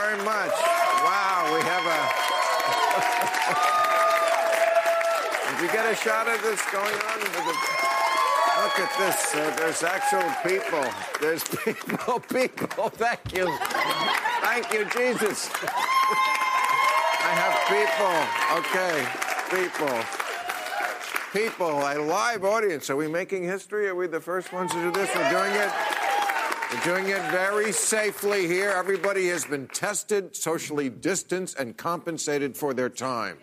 Very much. Wow, we have a. Did you get a shot of this going on? Look at this. Uh, there's actual people. There's people, people. Thank you. Thank you, Jesus. I have people. Okay, people. People, a live audience. Are we making history? Are we the first ones to do this? We're doing it. We're doing it very safely here. Everybody has been tested, socially distanced, and compensated for their time.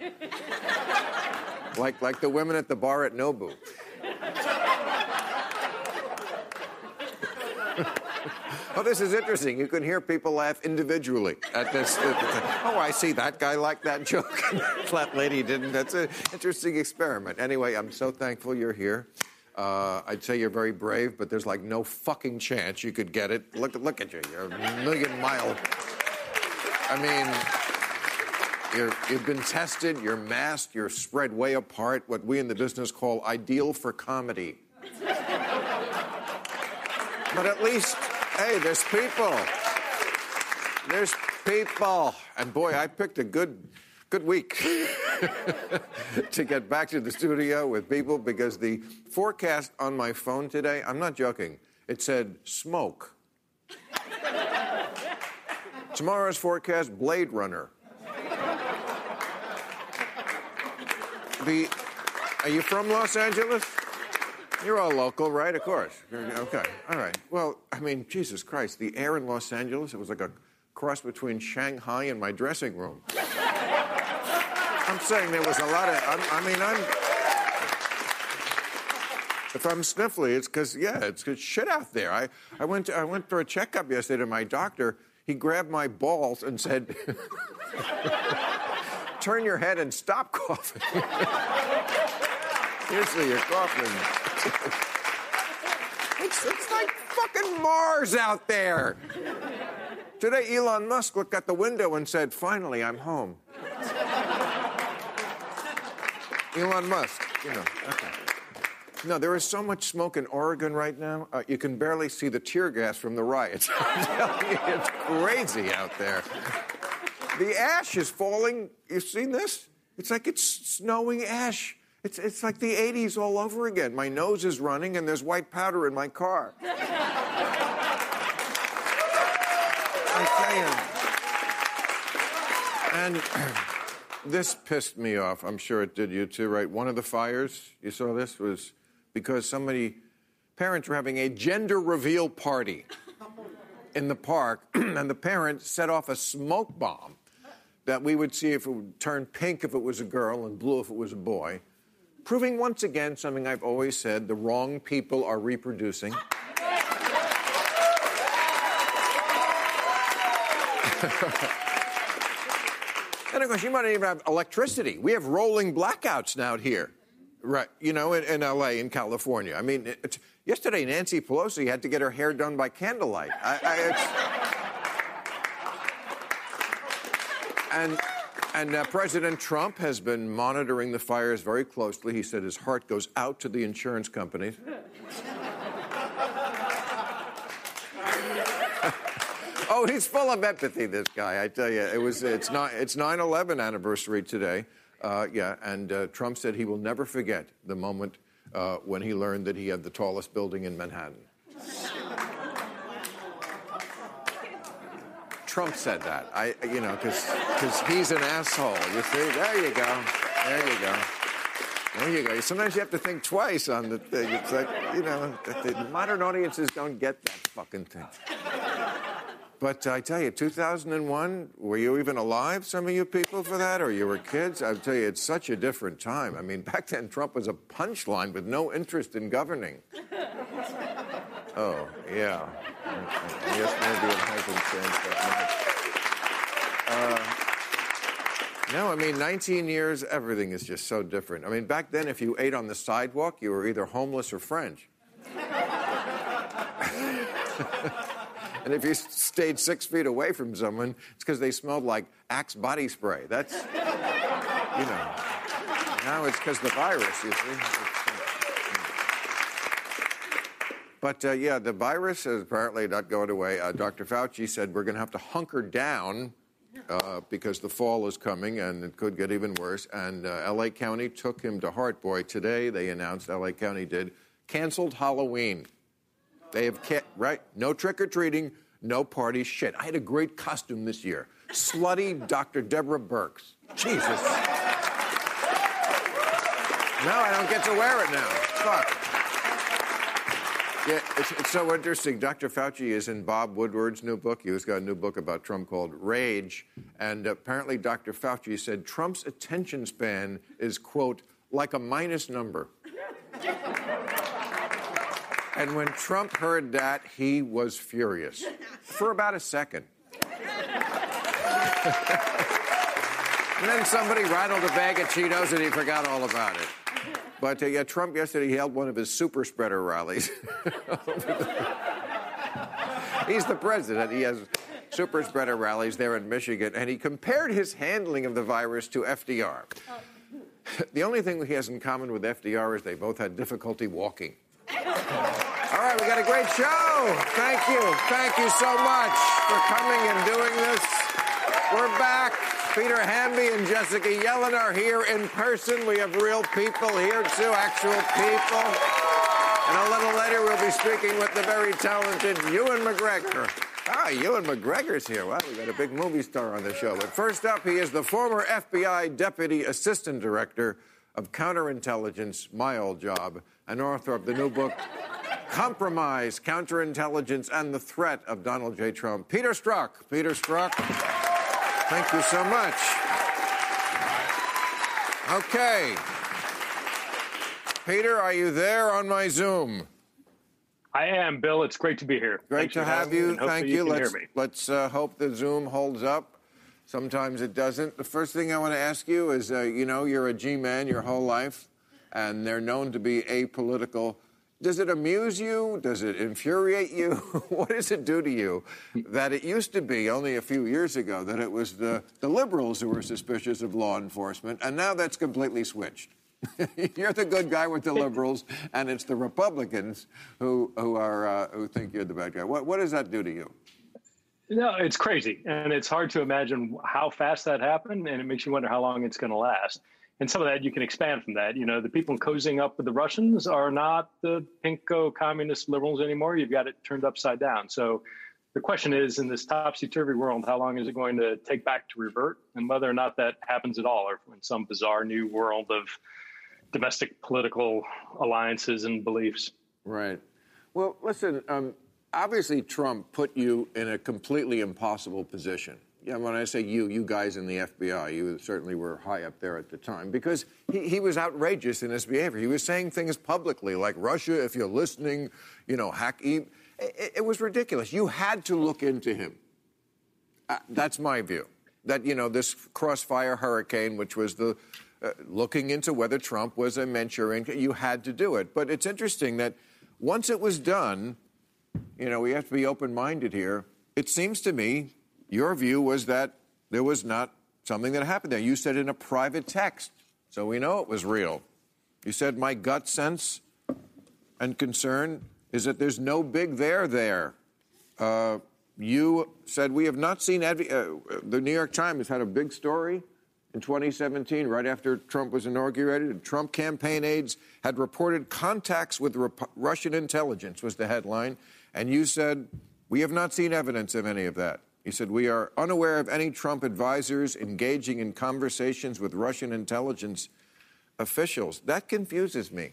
like, like the women at the bar at Nobu. oh, this is interesting. You can hear people laugh individually at this. oh, I see that guy liked that joke. that lady didn't. That's an interesting experiment. Anyway, I'm so thankful you're here. Uh, I'd say you're very brave, but there's like no fucking chance you could get it. Look, look at you. You're a million mile. I mean, you're, you've been tested, you're masked, you're spread way apart, what we in the business call ideal for comedy. But at least, hey, there's people. There's people. And boy, I picked a good good week to get back to the studio with people because the forecast on my phone today, I'm not joking, it said smoke. Tomorrow's forecast, Blade Runner. The, are you from Los Angeles? You're all local, right? Of course. Okay. All right. Well, I mean, Jesus Christ, the air in Los Angeles, it was like a cross between Shanghai and my dressing room. I'm saying there was a lot of, I'm, I mean, I'm, if I'm sniffly, it's because, yeah, it's good shit out there. I, I, went to, I went for a checkup yesterday to my doctor. He grabbed my balls and said, turn your head and stop coughing. Seriously, you're coughing. it's, it's like fucking Mars out there. Today, Elon Musk looked out the window and said, finally, I'm home. Elon Musk, you know, okay. No, there is so much smoke in Oregon right now, uh, you can barely see the tear gas from the riots. I'm telling you, it's crazy out there. The ash is falling. You've seen this? It's like it's snowing ash. It's, it's like the 80s all over again. My nose is running and there's white powder in my car. I tell you. And this pissed me off. I'm sure it did you too, right? One of the fires, you saw this, was because somebody, parents were having a gender reveal party in the park, and the parents set off a smoke bomb that we would see if it would turn pink if it was a girl and blue if it was a boy, proving once again something I've always said the wrong people are reproducing. and of course, you might not even have electricity. We have rolling blackouts now here, right? You know, in, in LA, in California. I mean, yesterday Nancy Pelosi had to get her hair done by candlelight. I, I, and and uh, President Trump has been monitoring the fires very closely. He said his heart goes out to the insurance companies. oh, he's full of empathy. This guy, I tell you, it was it's not it's 9/11 anniversary today. Uh, yeah, and uh, Trump said he will never forget the moment uh, when he learned that he had the tallest building in Manhattan. Trump said that. I, you know, because he's an asshole. You see, there you go. There you go. There you go. Sometimes you have to think twice on the thing. It's like, you know, the, the modern audiences don't get that fucking thing. But I tell you, 2001, were you even alive, some of you people, for that? Or you were kids? I tell you, it's such a different time. I mean, back then, Trump was a punchline with no interest in governing. Oh, yeah. Yes, maybe it hasn't changed that much. Uh, no, I mean, 19 years, everything is just so different. I mean, back then, if you ate on the sidewalk, you were either homeless or French. and if you stayed six feet away from someone, it's because they smelled like Axe body spray. That's, you know. Now it's because the virus, you see. But uh, yeah, the virus is apparently not going away. Uh, Dr. Fauci said we're going to have to hunker down uh, because the fall is coming and it could get even worse. And uh, LA County took him to heart. Boy, today they announced, LA County did, canceled Halloween. They have, ca- right? No trick or treating, no parties. Shit. I had a great costume this year. Slutty Dr. Deborah Birx. Jesus. no, I don't get to wear it now. Fuck. Yeah, it's, it's, so interesting. Dr. Fauci is in Bob Woodward's new book. He's got a new book about Trump called Rage. And apparently, Dr. Fauci said Trump's attention span is, quote, like a minus number. And when Trump heard that, he was furious for about a second. and then somebody rattled a bag of Cheetos and he forgot all about it. But uh, yeah, Trump yesterday he held one of his super spreader rallies. He's the president. He has super spreader rallies there in Michigan, and he compared his handling of the virus to FDR. The only thing he has in common with FDR is they both had difficulty walking. All right, we got a great show. Thank you. Thank you so much for coming and doing this. We're back. Peter Hamby and Jessica Yellin are here in person. We have real people here, too, actual people. And a little later, we'll be speaking with the very talented Ewan McGregor. Ah, Ewan McGregor's here. Wow, we got a big movie star on the show. But first up, he is the former FBI Deputy Assistant Director of Counterintelligence, my old job, and author of the new book, Compromise, Counterintelligence, and the Threat of Donald J. Trump. Peter Strzok. Peter Strzok. Thank you so much. Okay. Peter, are you there on my Zoom? I am, Bill. It's great to be here. Great Thanks to have you. Thank you. you let's let's uh, hope the Zoom holds up. Sometimes it doesn't. The first thing I want to ask you is, uh, you know, you're a G-man your whole life, and they're known to be apolitical. Does it amuse you? Does it infuriate you? what does it do to you that it used to be only a few years ago that it was the, the liberals who were suspicious of law enforcement, and now that's completely switched? you're the good guy with the liberals, and it's the Republicans who, who, are, uh, who think you're the bad guy. What, what does that do to you? No, it's crazy. And it's hard to imagine how fast that happened, and it makes you wonder how long it's going to last and some of that you can expand from that. You know, the people cozying up with the Russians are not the pinko communist liberals anymore. You've got it turned upside down. So the question is, in this topsy turvy world, how long is it going to take back to revert, and whether or not that happens at all, or in some bizarre new world of domestic political alliances and beliefs. Right. Well, listen. Um, obviously, Trump put you in a completely impossible position yeah, when I say you, you guys in the FBI, you certainly were high up there at the time because he, he was outrageous in his behavior. He was saying things publicly like Russia, if you're listening, you know, hack. It, it was ridiculous. You had to look into him. Uh, that's my view. That, you know, this crossfire hurricane, which was the uh, looking into whether Trump was a Manchurian, you had to do it. But it's interesting that once it was done, you know, we have to be open minded here. It seems to me your view was that there was not something that happened there. You said in a private text, so we know it was real. You said, My gut sense and concern is that there's no big there there. Uh, you said, We have not seen, uh, the New York Times had a big story in 2017, right after Trump was inaugurated. and Trump campaign aides had reported contacts with Rep- Russian intelligence, was the headline. And you said, We have not seen evidence of any of that. He said, We are unaware of any Trump advisors engaging in conversations with Russian intelligence officials. That confuses me.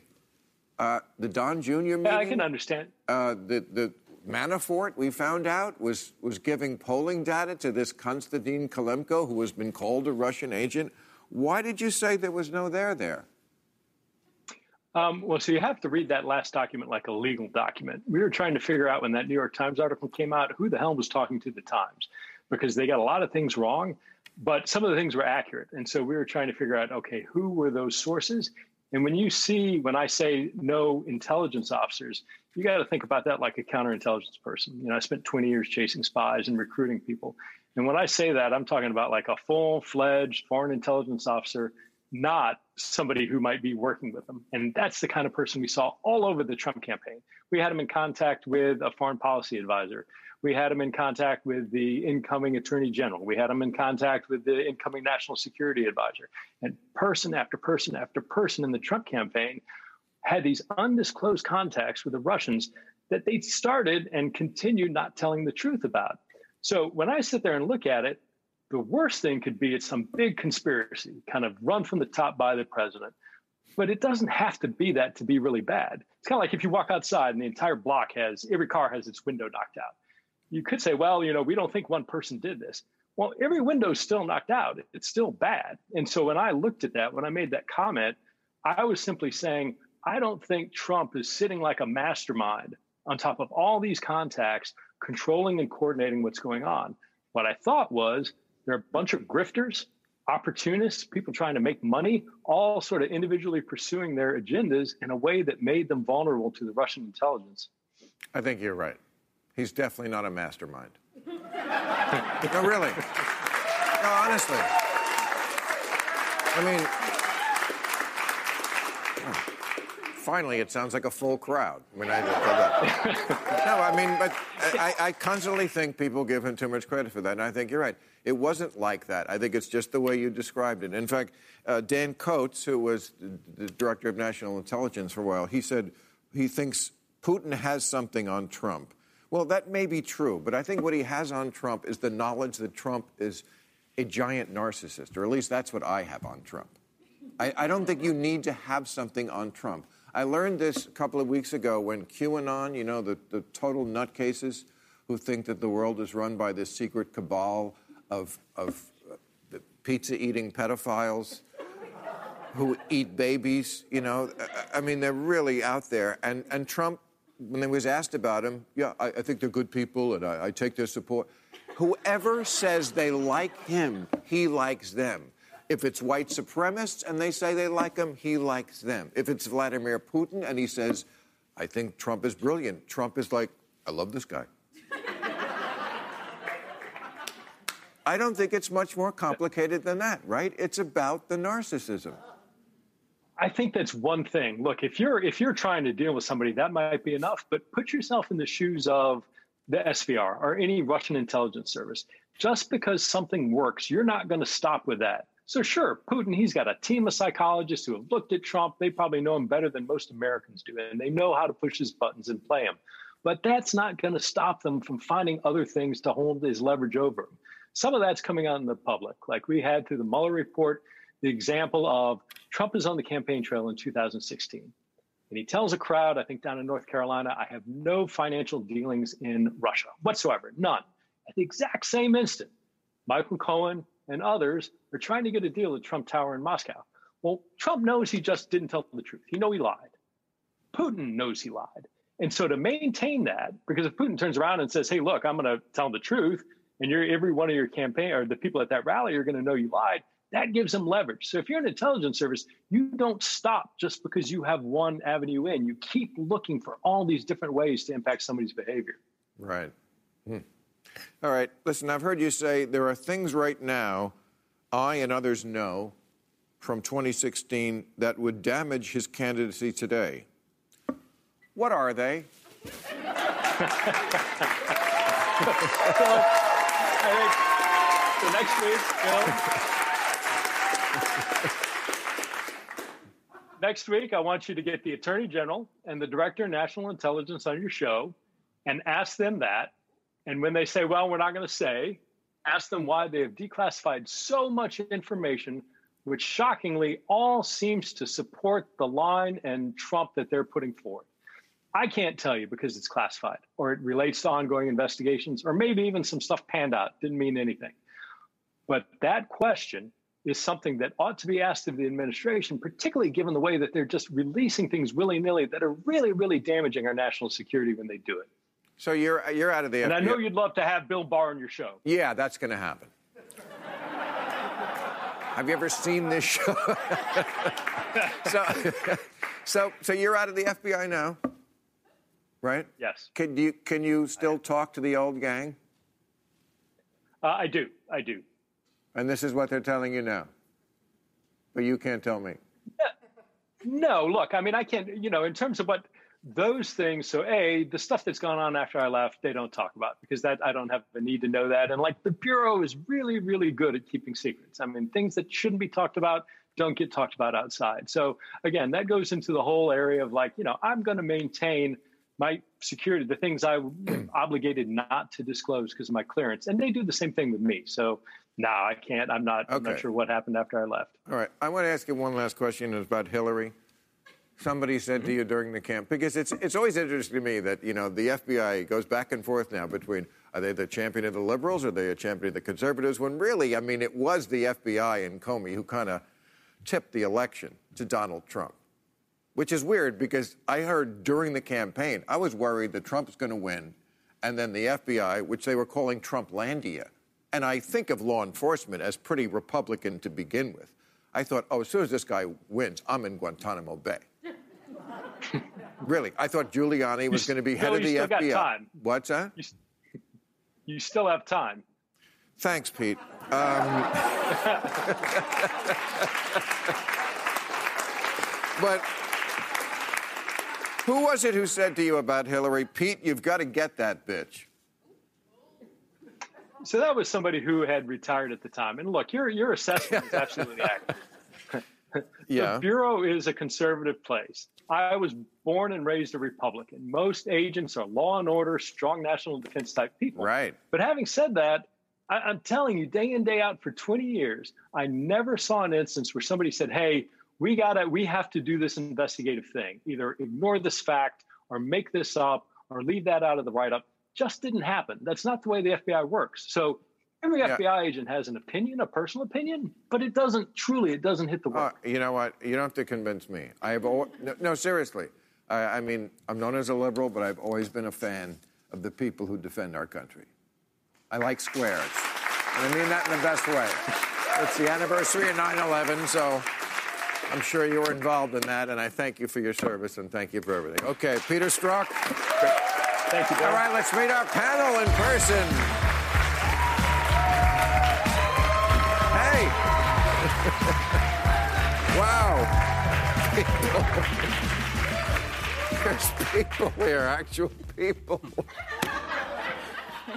Uh, the Don Jr. meeting. Yeah, I can understand. Uh, the, the Manafort, we found out, was, was giving polling data to this Konstantin Kilimnik, who has been called a Russian agent. Why did you say there was no there there? Um, well, so you have to read that last document like a legal document. We were trying to figure out when that New York Times article came out who the hell was talking to the Times because they got a lot of things wrong, but some of the things were accurate. And so we were trying to figure out okay, who were those sources? And when you see, when I say no intelligence officers, you got to think about that like a counterintelligence person. You know, I spent 20 years chasing spies and recruiting people. And when I say that, I'm talking about like a full fledged foreign intelligence officer not somebody who might be working with them. And that's the kind of person we saw all over the Trump campaign. We had him in contact with a foreign policy advisor. We had him in contact with the incoming attorney general. We had him in contact with the incoming national security advisor. And person after person after person in the Trump campaign had these undisclosed contacts with the Russians that they started and continued not telling the truth about. So when I sit there and look at it, the worst thing could be it's some big conspiracy, kind of run from the top by the president. But it doesn't have to be that to be really bad. It's kind of like if you walk outside and the entire block has every car has its window knocked out. You could say, well, you know, we don't think one person did this. Well, every window is still knocked out. It's still bad. And so when I looked at that, when I made that comment, I was simply saying, I don't think Trump is sitting like a mastermind on top of all these contacts, controlling and coordinating what's going on. What I thought was they're a bunch of grifters, opportunists, people trying to make money, all sort of individually pursuing their agendas in a way that made them vulnerable to the Russian intelligence. I think you're right. He's definitely not a mastermind. no, really. No, honestly. I mean, finally, it sounds like a full crowd. I mean, I, no, I mean, but I, I, constantly think people give him too much credit for that, and I think you're right. It wasn't like that. I think it's just the way you described it. In fact, uh, Dan Coats, who was the, the director of national intelligence for a while, he said he thinks Putin has something on Trump. Well, that may be true, but I think what he has on Trump is the knowledge that Trump is a giant narcissist, or at least that's what I have on Trump. I, I don't think you need to have something on Trump. I learned this a couple of weeks ago when QAnon, you know, the, the total nutcases who think that the world is run by this secret cabal of, of uh, pizza eating pedophiles who eat babies, you know. I mean, they're really out there. And, and Trump, when he was asked about him, yeah, I, I think they're good people and I, I take their support. Whoever says they like him, he likes them. If it's white supremacists and they say they like him, he likes them. If it's Vladimir Putin and he says, I think Trump is brilliant, Trump is like, I love this guy. I don't think it's much more complicated than that, right? It's about the narcissism. I think that's one thing. Look, if you're if you're trying to deal with somebody, that might be enough. But put yourself in the shoes of the SVR or any Russian intelligence service. Just because something works, you're not going to stop with that. So, sure, Putin, he's got a team of psychologists who have looked at Trump. They probably know him better than most Americans do, and they know how to push his buttons and play him. But that's not going to stop them from finding other things to hold his leverage over. Some of that's coming out in the public. Like we had through the Mueller report, the example of Trump is on the campaign trail in 2016. And he tells a crowd, I think down in North Carolina, I have no financial dealings in Russia whatsoever, none. At the exact same instant, Michael Cohen and others are trying to get a deal at Trump Tower in Moscow. Well, Trump knows he just didn't tell the truth. He know he lied. Putin knows he lied. And so to maintain that, because if Putin turns around and says, "Hey, look, I'm going to tell the truth," and you're every one of your campaign or the people at that rally are going to know you lied, that gives them leverage. So if you're an intelligence service, you don't stop just because you have one avenue in. You keep looking for all these different ways to impact somebody's behavior. Right. Hmm. All right. Listen, I've heard you say there are things right now I and others know from 2016 that would damage his candidacy today. What are they? so, I think the next week, you know, Next week, I want you to get the Attorney General and the Director of National Intelligence on your show and ask them that. And when they say, well, we're not going to say, ask them why they have declassified so much information, which shockingly all seems to support the line and Trump that they're putting forward. I can't tell you because it's classified or it relates to ongoing investigations or maybe even some stuff panned out, didn't mean anything. But that question is something that ought to be asked of the administration, particularly given the way that they're just releasing things willy nilly that are really, really damaging our national security when they do it. So you're you're out of the. FBI. And FBI. I know you'd love to have Bill Barr on your show. Yeah, that's going to happen. have you ever seen this show? so, so, so you're out of the FBI now, right? Yes. Can you can you still talk to the old gang? Uh, I do. I do. And this is what they're telling you now. But you can't tell me. No, look, I mean, I can't, you know, in terms of what those things. So, A, the stuff that's gone on after I left, they don't talk about because that I don't have the need to know that. And like the Bureau is really, really good at keeping secrets. I mean, things that shouldn't be talked about don't get talked about outside. So, again, that goes into the whole area of like, you know, I'm going to maintain my security, the things i am obligated not to disclose because of my clearance. And they do the same thing with me. So no, I can't. I'm not. Okay. I'm not sure what happened after I left. All right. I want to ask you one last question. It's about Hillary. Somebody said mm-hmm. to you during the camp because it's it's always interesting to me that you know the FBI goes back and forth now between are they the champion of the liberals or are they a champion of the conservatives when really I mean it was the FBI and Comey who kind of tipped the election to Donald Trump, which is weird because I heard during the campaign I was worried that Trump's going to win, and then the FBI, which they were calling Trumplandia and I think of law enforcement as pretty Republican to begin with. I thought, oh, as soon as this guy wins, I'm in Guantanamo Bay. really, I thought Giuliani was going to be head no, of the FBI. time. What's that? You, you, still have time. Thanks, Pete. Um, but who was it who said to you about Hillary, Pete? You've got to get that bitch. So that was somebody who had retired at the time. And look, your your assessment is absolutely accurate. yeah. The Bureau is a conservative place. I was born and raised a Republican. Most agents are law and order, strong national defense type people. Right. But having said that, I, am telling you, day in, day out for 20 years, I never saw an instance where somebody said, hey, we gotta, we have to do this investigative thing. Either ignore this fact or make this up or leave that out of the write-up just didn't happen. That's not the way the FBI works. So every yeah. FBI agent has an opinion, a personal opinion, but it doesn't truly, it doesn't hit the mark. Uh, you know what? You don't have to convince me. I have always, no, no, seriously. I, I mean, I'm known as a liberal, but I've always been a fan of the people who defend our country. I like squares. And I mean that in the best way. It's the anniversary of 9 11, so I'm sure you were involved in that, and I thank you for your service and thank you for everything. Okay, Peter Strzok. Thank you, All right, let's meet our panel in person. There's people here, actual people.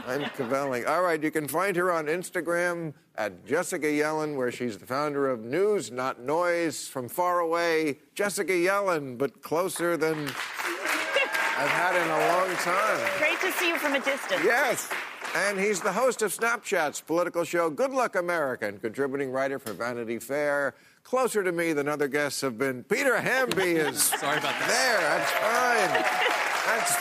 I'm cavelling. All right, you can find her on Instagram at Jessica Yellin, where she's the founder of News Not Noise from far away. Jessica Yellin, but closer than I've had in a long time. Great to see you from a distance. Yes. And he's the host of Snapchat's political show, Good Luck America, and contributing writer for Vanity Fair. Closer to me than other guests have been. Peter Hamby is Sorry about that. there. That's fine. That's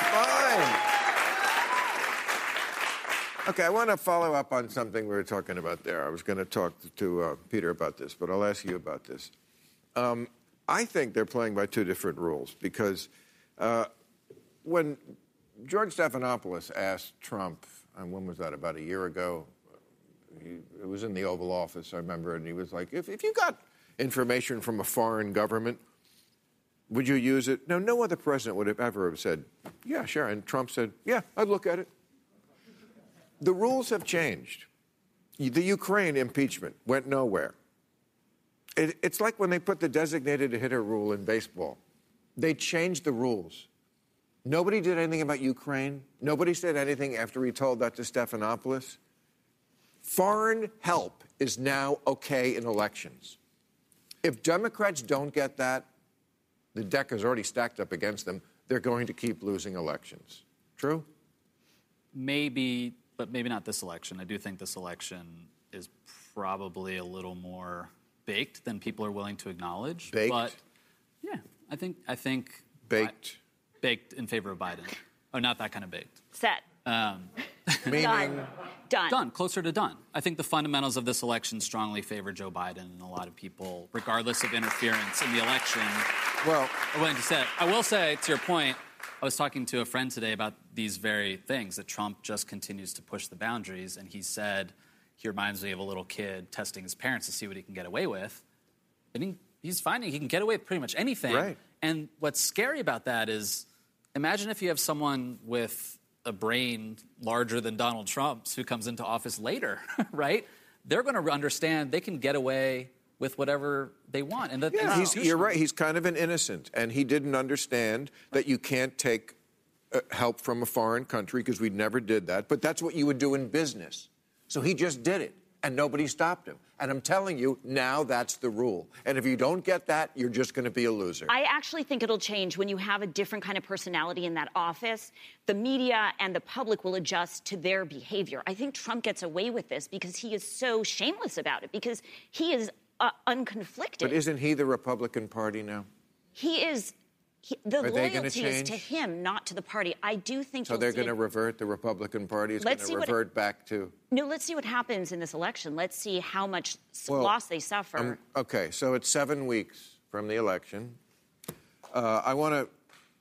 fine. Okay, I want to follow up on something we were talking about there. I was going to talk to uh, Peter about this, but I'll ask you about this. Um, I think they're playing by two different rules because uh, when George Stephanopoulos asked Trump, and when was that, about a year ago? He, it was in the Oval Office, I remember, and he was like, if, if you got information from a foreign government, would you use it? No, no other president would have ever have said, yeah, sure. And Trump said, yeah, I'd look at it. The rules have changed. The Ukraine impeachment went nowhere. It, it's like when they put the designated hitter rule in baseball. They changed the rules. Nobody did anything about Ukraine. Nobody said anything after he told that to Stephanopoulos. Foreign help is now okay in elections. If Democrats don't get that, the deck is already stacked up against them. They're going to keep losing elections. True? Maybe, but maybe not this election. I do think this election is probably a little more baked than people are willing to acknowledge. Baked? But yeah, I think I think Baked. baked in favor of Biden. Oh, not that kind of baked. Set. Um, Meaning, Done. Done. done, closer to done. I think the fundamentals of this election strongly favor Joe Biden, and a lot of people, regardless of interference in the election, well, are willing to say. I will say, to your point, I was talking to a friend today about these very things that Trump just continues to push the boundaries, and he said he reminds me of a little kid testing his parents to see what he can get away with. And he, he's finding he can get away with pretty much anything. Right. And what's scary about that is imagine if you have someone with a brain larger than Donald Trump's who comes into office later, right? They're going to understand they can get away with whatever they want. And that Yeah, he's, you're right. He's kind of an innocent, and he didn't understand that you can't take uh, help from a foreign country because we never did that. But that's what you would do in business. So he just did it, and nobody stopped him. And I'm telling you, now that's the rule. And if you don't get that, you're just going to be a loser. I actually think it'll change when you have a different kind of personality in that office. The media and the public will adjust to their behavior. I think Trump gets away with this because he is so shameless about it, because he is uh, unconflicted. but isn't he the Republican Party now? he is. He, the Are loyalty is to him, not to the party. I do think So they're going to revert, the Republican Party is going to what- revert back to. No, let's see what happens in this election. Let's see how much Well, loss they suffer. Um, okay, so it's seven weeks from the election. Uh, I want to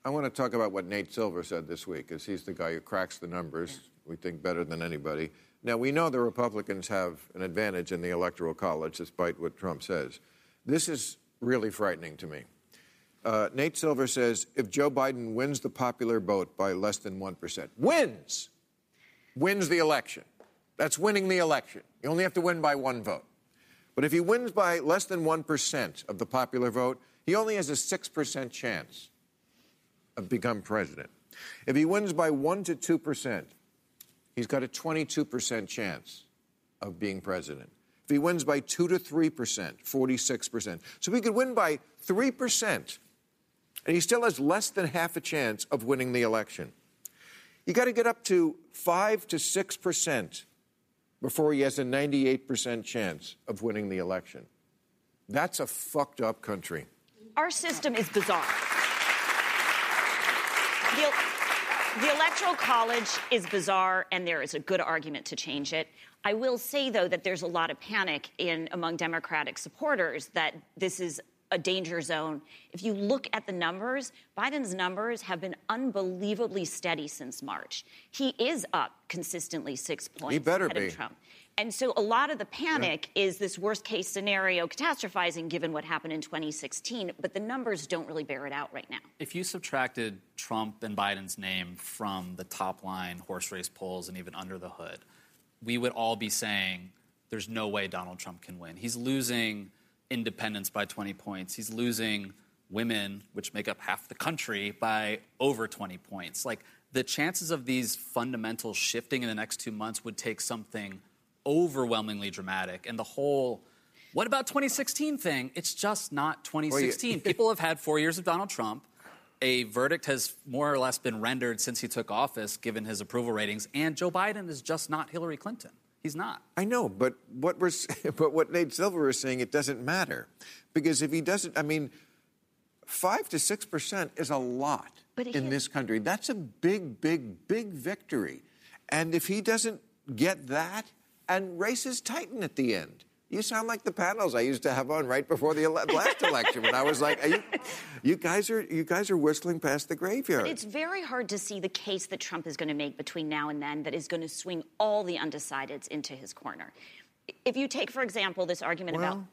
I want to talk about what Nate Silver said this week, because he's the guy who cracks the numbers. We think better than anybody. Now we know the Republicans have an advantage in the Electoral College, despite what Trump says. This is really frightening to me. Uh, Nate Silver says if Joe Biden wins the popular vote by less than one percent, wins, wins the election. That's winning the election. You only have to win by one vote. But if he wins by less than 1% of the popular vote, he only has a 6% chance of become president. If he wins by 1 to 2%, he's got a 22% chance of being president. If he wins by 2 to 3%, 46%. So he could win by 3%, and he still has less than half a chance of winning the election. You got to get up to 5 to 6% before he has a 98% chance of winning the election. That's a fucked up country. Our system is bizarre. The, the Electoral College is bizarre, and there is a good argument to change it. I will say, though, that there's a lot of panic in among Democratic supporters that this is a danger zone. If you look at the numbers, Biden's numbers have been unbelievably steady since March. He is up consistently six points better ahead be. of Trump. And so a lot of the panic is this worst case scenario catastrophizing given what happened in 2016, but the numbers don't really bear it out right now. If you subtracted Trump and Biden's name from the top line horse race polls and even under the hood, we would all be saying there's no way Donald Trump can win. He's losing independents by 20 points. He's losing women, which make up half the country, by over 20 points. Like the chances of these fundamentals shifting in the next two months would take something overwhelmingly dramatic. And the whole what about 2016 thing? It's just not 2016. People have had four years of Donald Trump. A verdict has more or less been rendered since he took office, given his approval ratings. And Joe Biden is just not Hillary Clinton. He's not. I know, but what we're but what Nate Silver is saying, it doesn't matter, because if he doesn't, I mean, five to six percent is a lot But he- in this country. That's a big, big, big victory, and if he doesn't get that, and races tighten at the end. You sound like the panels I used to have on right before the ele- last election when I was like, are you, you guys are you guys are whistling past the graveyard. It's very hard to see the case that Trump is going to make between now and then that is going to swing all the undecideds into his corner. If you take, for example, this argument about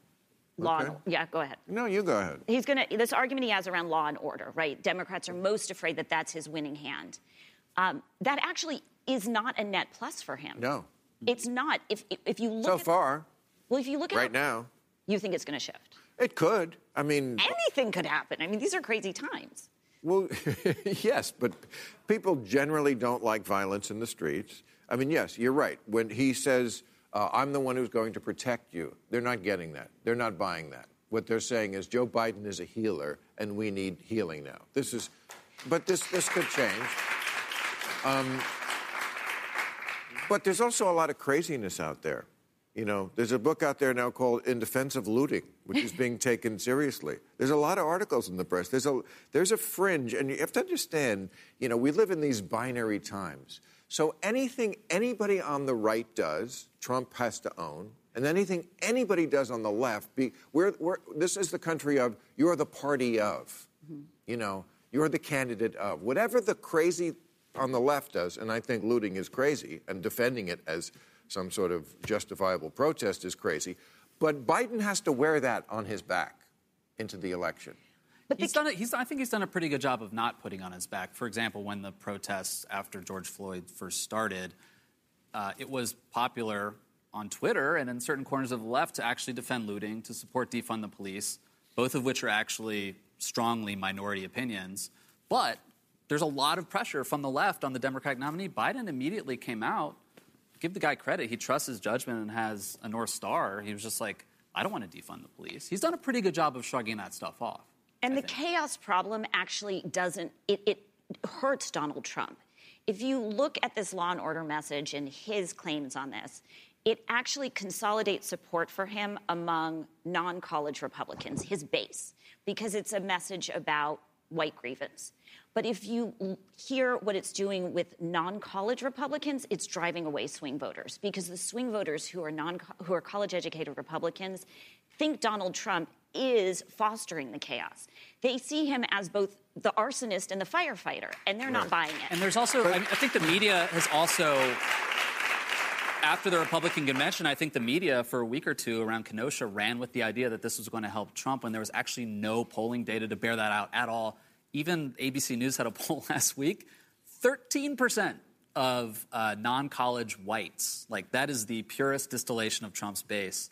law, and, okay. yeah, go ahead. no, you go ahead. He's going to this argument he has around law and order, right? Democrats are most afraid that that's his winning hand. Um, that actually is not a net plus for him. No, it's not. If if, you look so at, far, well, if you look at right now, you think it's going to shift. it could. I mean, Anything could happen. I mean, these are crazy times. Well, yes, but people generally don't like violence in the streets. I mean, yes, you're right. When he says, uh, I'm the one who's going to protect you, they're not getting that. They're not buying that. What they're saying is Joe Biden is a healer, and we need healing now. This is, but this this could change. Um, but there's also a lot of craziness out there. You know, there's a book out there now called In Defense of Looting, which is being taken seriously. There's a lot of articles in the press. There's a, there's a fringe, and you have to understand, you know, we live in these binary times. So anything anybody on the right does, Trump has to own. And anything anybody does on the left, be, we're, we're, this is the country of you're the party of. Mm-hmm. You know, you're the candidate of. Whatever the crazy on the left does, and I think looting is crazy, and defending it as some sort of justifiable protest is crazy. But Biden has to wear that on his back into the election. But he's done it. He's, I think he's done a pretty good job of not putting on his back. For example, when the protests after George Floyd first started, uh, it was popular on Twitter and in certain corners of the left to actually defend looting, to support defund the police, both of which are actually strongly minority opinions. But there's a lot of pressure from the left on the Democratic nominee. Biden immediately came out give the guy credit. He trusts his judgment and has a North Star. He was just like, I don't want to defund the police. He's done a pretty good job of shrugging that stuff off. And I the think. chaos problem actually doesn't, it, it hurts Donald Trump. If you look at this law and order message and his claims on this, it actually consolidates support for him among non college Republicans, his base, because it's a message about white grievance. But if you hear what it's doing with non-college Republicans, it's driving away swing voters because the swing voters who are non who are college-educated Republicans think Donald Trump is fostering the chaos. They see him as both the arsonist and the firefighter, and they're right. not buying it. And there's also, I, I think the media has also after the Republican convention, I think the media for a week or two around Kenosha ran with the idea that this was going to help Trump when there was actually no polling data to bear that out at all even ABC News had a poll last week 13% of uh, non college whites, like that is the purest distillation of Trump's base,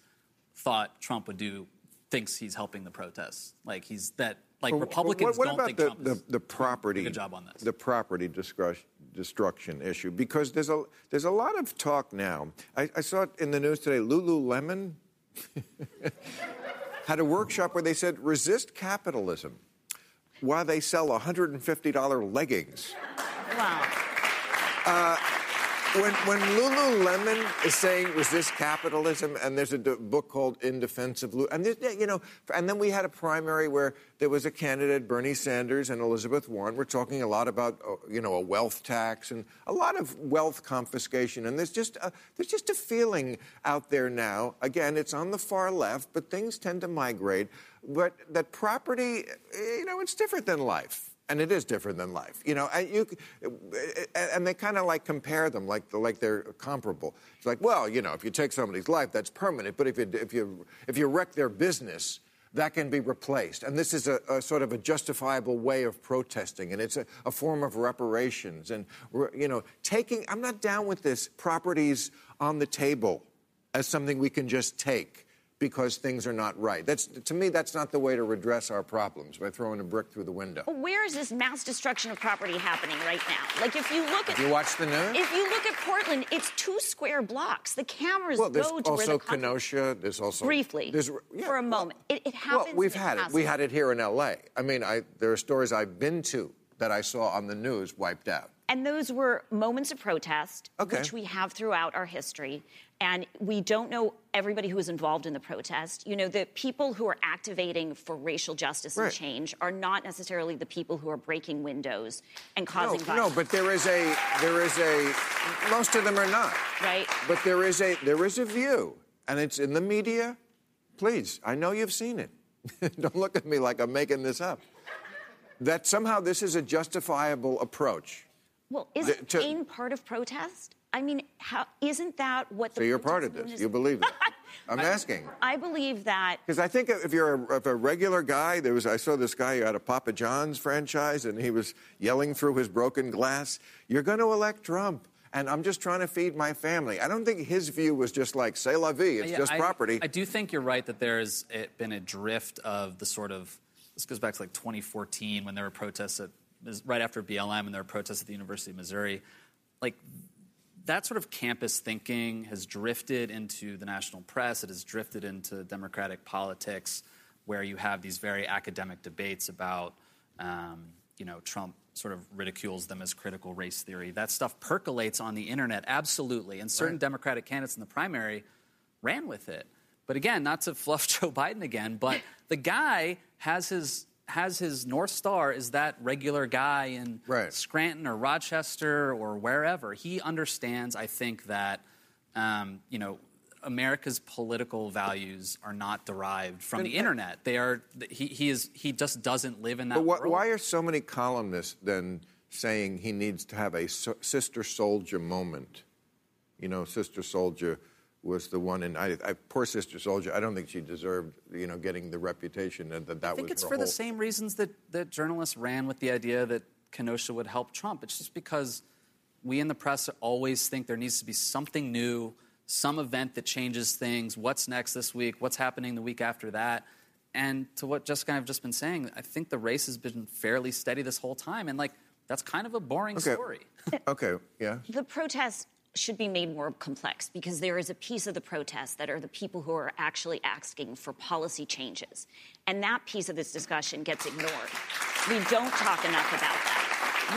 thought Trump would do, thinks he's helping the protests. Like he's that, like well, Republicans what, what don't about think the, Trump the, the property, good job on this. The property destruction issue, because there's a, there's a lot of talk now. I, I saw it in the news today. Lululemon had a workshop where they said, resist capitalism while they sell $150 leggings. Wow. Uh, when, when Lululemon is saying was this capitalism, and there's a book called In Defense of Lululemon, and you know, and then we had a primary where there was a candidate, Bernie Sanders and Elizabeth Warren. We're talking a lot about, uh, you know, a wealth tax and a lot of wealth confiscation, and there's just a, there's just a feeling out there now. Again, it's on the far left, but things tend to migrate. But that property, you know, it's different than life and it is different than life. You know, and, you, and they kind of like compare them like like they're comparable. It's like, well, you know, if you take somebody's life, that's permanent. But if you if you if you wreck their business, that can be replaced. And this is a, a sort of a justifiable way of protesting, and it's a, a form of reparations. And you know, taking I'm not down with this properties on the table as something we can just take because things are not right. That's to me, that's not the way to redress our problems by throwing a brick through the window. Where is this mass destruction of property happening right now? Like if you look at you watch the news? If you look at Portland, it's two square blocks. The cameras well, go to where the Kenosha. There's also briefly there's, yeah, for a moment. It, it happens. Well, we've had it. We had it here in L.A. I mean, I, there are stories I've been to that I saw on the news wiped out. And those were moments of protest, okay. which we have throughout our history. And we don't know everybody who was involved in the protest. You know, the people who are activating for racial justice and change are not necessarily the people who are breaking windows and causing no, violence. No, but there is a there is a most of them are not. Right. But there is a there is a view, and it's in the media. Please, I know you've seen it. don't look at me like I'm making this up. That somehow this is a justifiable approach. Well, isn't to, pain part of protest? I mean, how, isn't that what the? So you're part of this. Is? You believe that? I'm asking. I believe that because I think if you're a, if a, regular guy, there was I saw this guy who had a Papa John's franchise, and he was yelling through his broken glass, "You're going to elect Trump." And I'm just trying to feed my family. I don't think his view was just like, "C'est la vie, it's yeah, just I, property." I do think you're right that there's been a drift of the sort of. This goes back to like 2014 when there were protests at right after BLM and were protests at the University of Missouri. Like that sort of campus thinking has drifted into the national press. It has drifted into democratic politics. where you have these very academic debates about, um, you know, Trump sort of ridicules them as critical race theory. That stuff percolates on the internet, absolutely. And certain Right. Democratic candidates in the primary ran with it. But again, not to fluff Joe Biden again, but the guy has his has his north star is that regular guy in Right. Scranton or Rochester or wherever. He understands, I think, that um, you know America's political values are not derived from the internet. They are. He, he is. He just doesn't live in that But why, world. why are so many columnists then saying he needs to have a so- Sister Souljah moment? You know, Sister Souljah was the one, and I, I, poor Sister Souljah. I don't think she deserved, you know, getting the reputation that that, that I think was it's her for the same reasons that, that journalists ran with the idea that Kenosha would help Trump. It's just because we in the press always think there needs to be something new, some event that changes things. What's next this week? What's happening the week after that? And to what Jessica and I have just been saying, I think the race has been fairly steady this whole time. And like, that's kind of a boring Okay. story. Okay, yeah. the protests should be made more complex because there is a piece of the protest that are the people who are actually asking for policy changes. And that piece of this discussion gets ignored. We don't talk enough about that.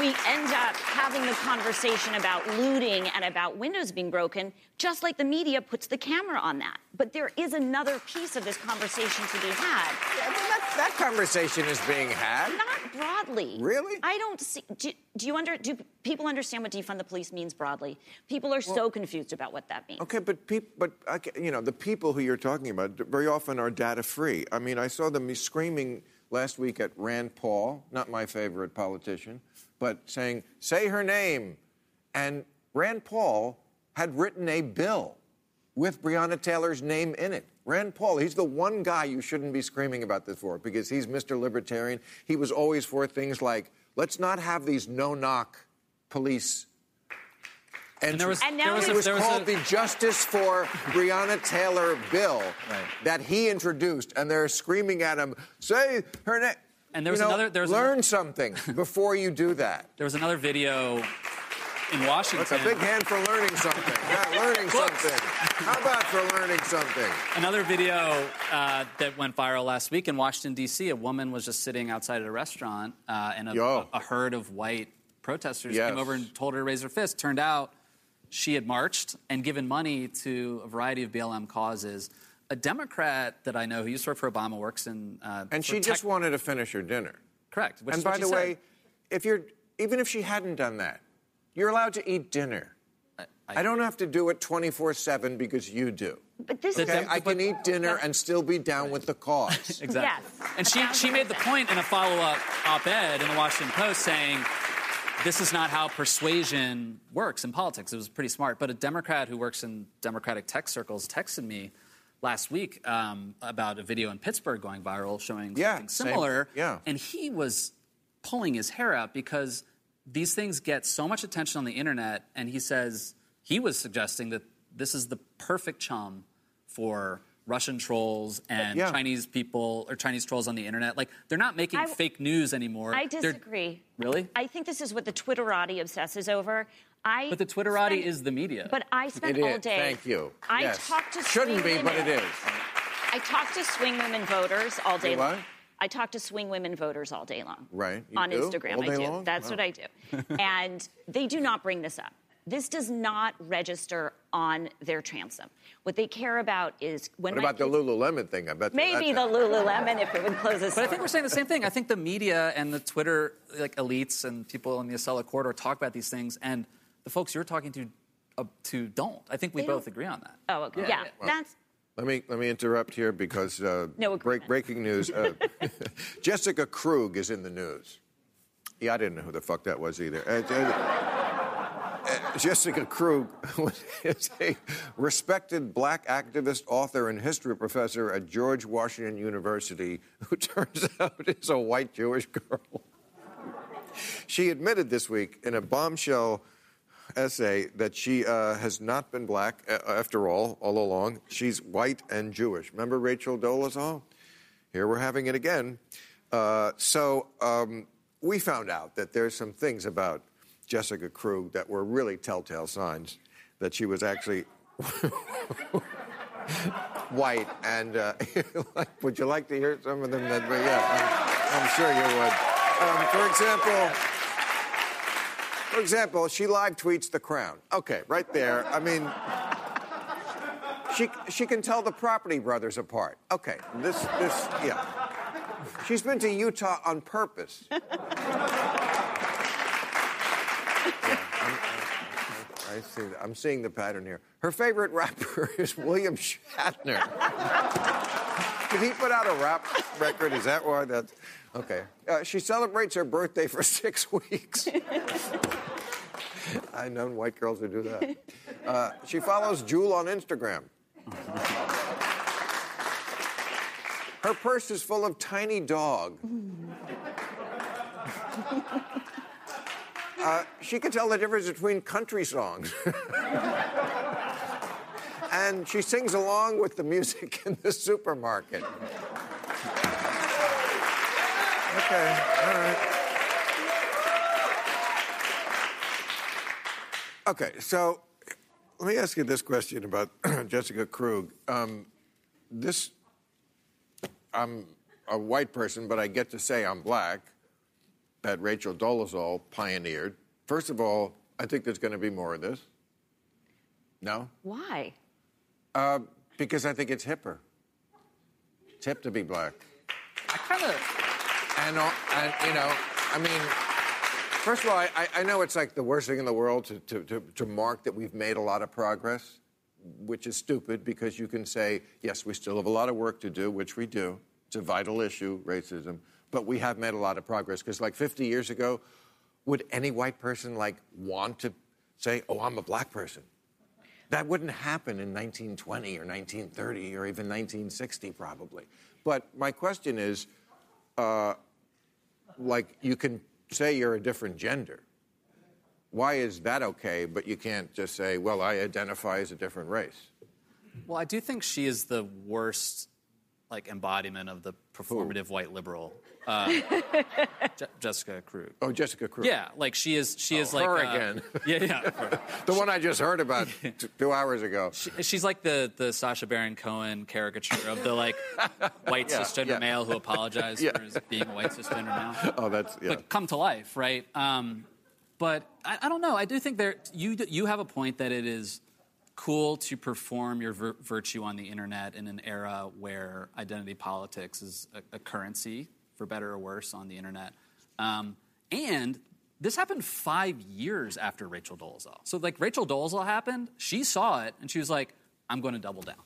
We end up having the conversation about looting and about windows being broken, just like the media puts the camera on that. But there is another piece of this conversation to be had. I mean, that, that conversation is being had. Not broadly. Really? I don't see. Do, do you under? Do people understand what defund the police means broadly? People are so confused about what that means. Okay, but peop, but you know the people who you're talking about very often are data free. I mean, I saw them screaming last week at Rand Paul, not my favorite politician, but saying, "Say her name," and Rand Paul had written a bill with Breonna Taylor's name in it. Rand Paul, he's the one guy you shouldn't be screaming about this for because he's Mr. Libertarian. He was always for things like, let's not have these no-knock police. And there was, And now there was, we- a, It was there was called a, the Justice for Breonna Taylor bill that he introduced, and they're screaming at him, "Say her name." And there was you know, another- there was learn another- something before you do that. there was another video in Washington. That's a big hand for learning something. Yeah, learning something. How about for learning something? Another video uh, that went viral last week in Washington, D.C. A woman was just sitting outside at a restaurant, uh, and a, Yo. a herd of white protesters Yes. came over and told her to raise her fist. Turned out she had marched and given money to a variety of BLM causes. A Democrat that I know who used to work for Obama works in. Uh, And for she just wanted to finish her dinner. correct. Which and is what by she the said. way, if you're even if she hadn't done that, you're allowed to eat dinner. I- I don't have to do it 24/7 because you do. But this Okay, Dem- I can eat dinner and still be down with the cause. Exactly. Yes. And she, she made the point in a follow up op ed in the Washington Post saying, this is not how persuasion works in politics. It was pretty smart. But a Democrat who works in Democratic tech circles texted me last week um, about a video in Pittsburgh going viral showing Yeah, something same. similar. Yeah. And he was pulling his hair out because these things get so much attention on the internet. And he says he was suggesting that this is the perfect chum for Russian trolls uh, and Yeah. Chinese people or Chinese trolls on the internet. Like they're not making I- fake news anymore. I They're- disagree. Really? I think this is what the Twitterati obsesses over. I But the Twitterati spent- is the media. But I spent all is. day. Thank you. I Yes. talked to Shouldn't swing be, but it is. I talked to swing women voters all day You what? long. I talk to swing women voters all day long. Right. You on do? Instagram, All I day do. long? That's Wow. what I do. and they do not bring this up. This does not register on their transom. What they care about is when What my about the kids- Lululemon thing? I bet Maybe the that's Lululemon if it would close a But I think we're saying the same thing. I think the media and the Twitter like elites and people in the Acela corridor talk about these things, and the folks you're talking to uh, to don't. I think we They both don't. agree on that. Oh, okay. yeah. That's Let me let me interrupt here because uh, No break, breaking news. Uh, Jessica Krug is in the news. Yeah, I didn't know who the fuck that was either. Jessica Krug is a respected black activist, author, and history professor at George Washington University, who turns out is a white Jewish girl. She admitted this week in a bombshell essay that she uh, has not been black uh, after all, all along. She's white and Jewish. Remember Rachel Dolezal? Here we're having it again. Uh, so um, we found out that there's some things about Jessica Krug that were really telltale signs that she was actually white. And uh, would you like to hear some of them? That, yeah, I'm, I'm sure you would. Um, for example, for example, she live tweets The Crown. Okay, right there. I mean, she she can tell the Property Brothers apart. Okay, this this yeah. She's been to Utah on purpose. Yeah, I'm, I see. I'm seeing the pattern here. Her favorite rapper is William Shatner. Did he put out a rap record? Is that why? That's okay. Uh, she celebrates her birthday for six weeks. I've known white girls who do that. Uh, she follows Jewel on Instagram. Her purse is full of tiny dog. Uh, she can tell the difference between country songs. and she sings along with the music in the supermarket. Okay, all right. Okay, so let me ask you this question about Jessica Krug. Um, this, I'm a white person, but I get to say I'm black, that Rachel Dolezal pioneered. First of all, I think there's going to be more of this. No? Why? Uh, because I think it's hipper. It's hip to be black. I kind of. And, and, you know, I mean, first of all, I, I know it's like the worst thing in the world to, to, to, to mark that we've made a lot of progress, which is stupid because you can say, yes, we still have a lot of work to do, which we do. It's a vital issue, racism, but we have made a lot of progress. Because like 50 years ago, would any white person like want to say, oh, I'm a black person? That wouldn't happen in 1920 or 1930 or even 1960, probably. But my question is, uh, like, you can say you're a different gender. Why is that okay, but you can't just say, well, I identify as a different race? Well, I do think she is the worst like embodiment of the performative white liberal, uh, Je- Jessica Krug. Oh, Jessica Krug. Yeah, like she is. She is like her uh, again. Yeah, yeah. her. The one I just heard about t- two hours ago. She- She's like the the Sacha Baron Cohen caricature of the like white Yeah, cisgender yeah. male who apologized for his being a white cisgender male. Oh, that's yeah. But come to life, right? Um, but I, I don't know. I do think there you you have a point that it is cool to perform your vir- virtue on the internet in an era where identity politics is a, a currency, for better or worse, on the internet. Um, and this happened five years after Rachel Dolezal. So, like, Rachel Dolezal happened, she saw it, and she was like, I'm going to double down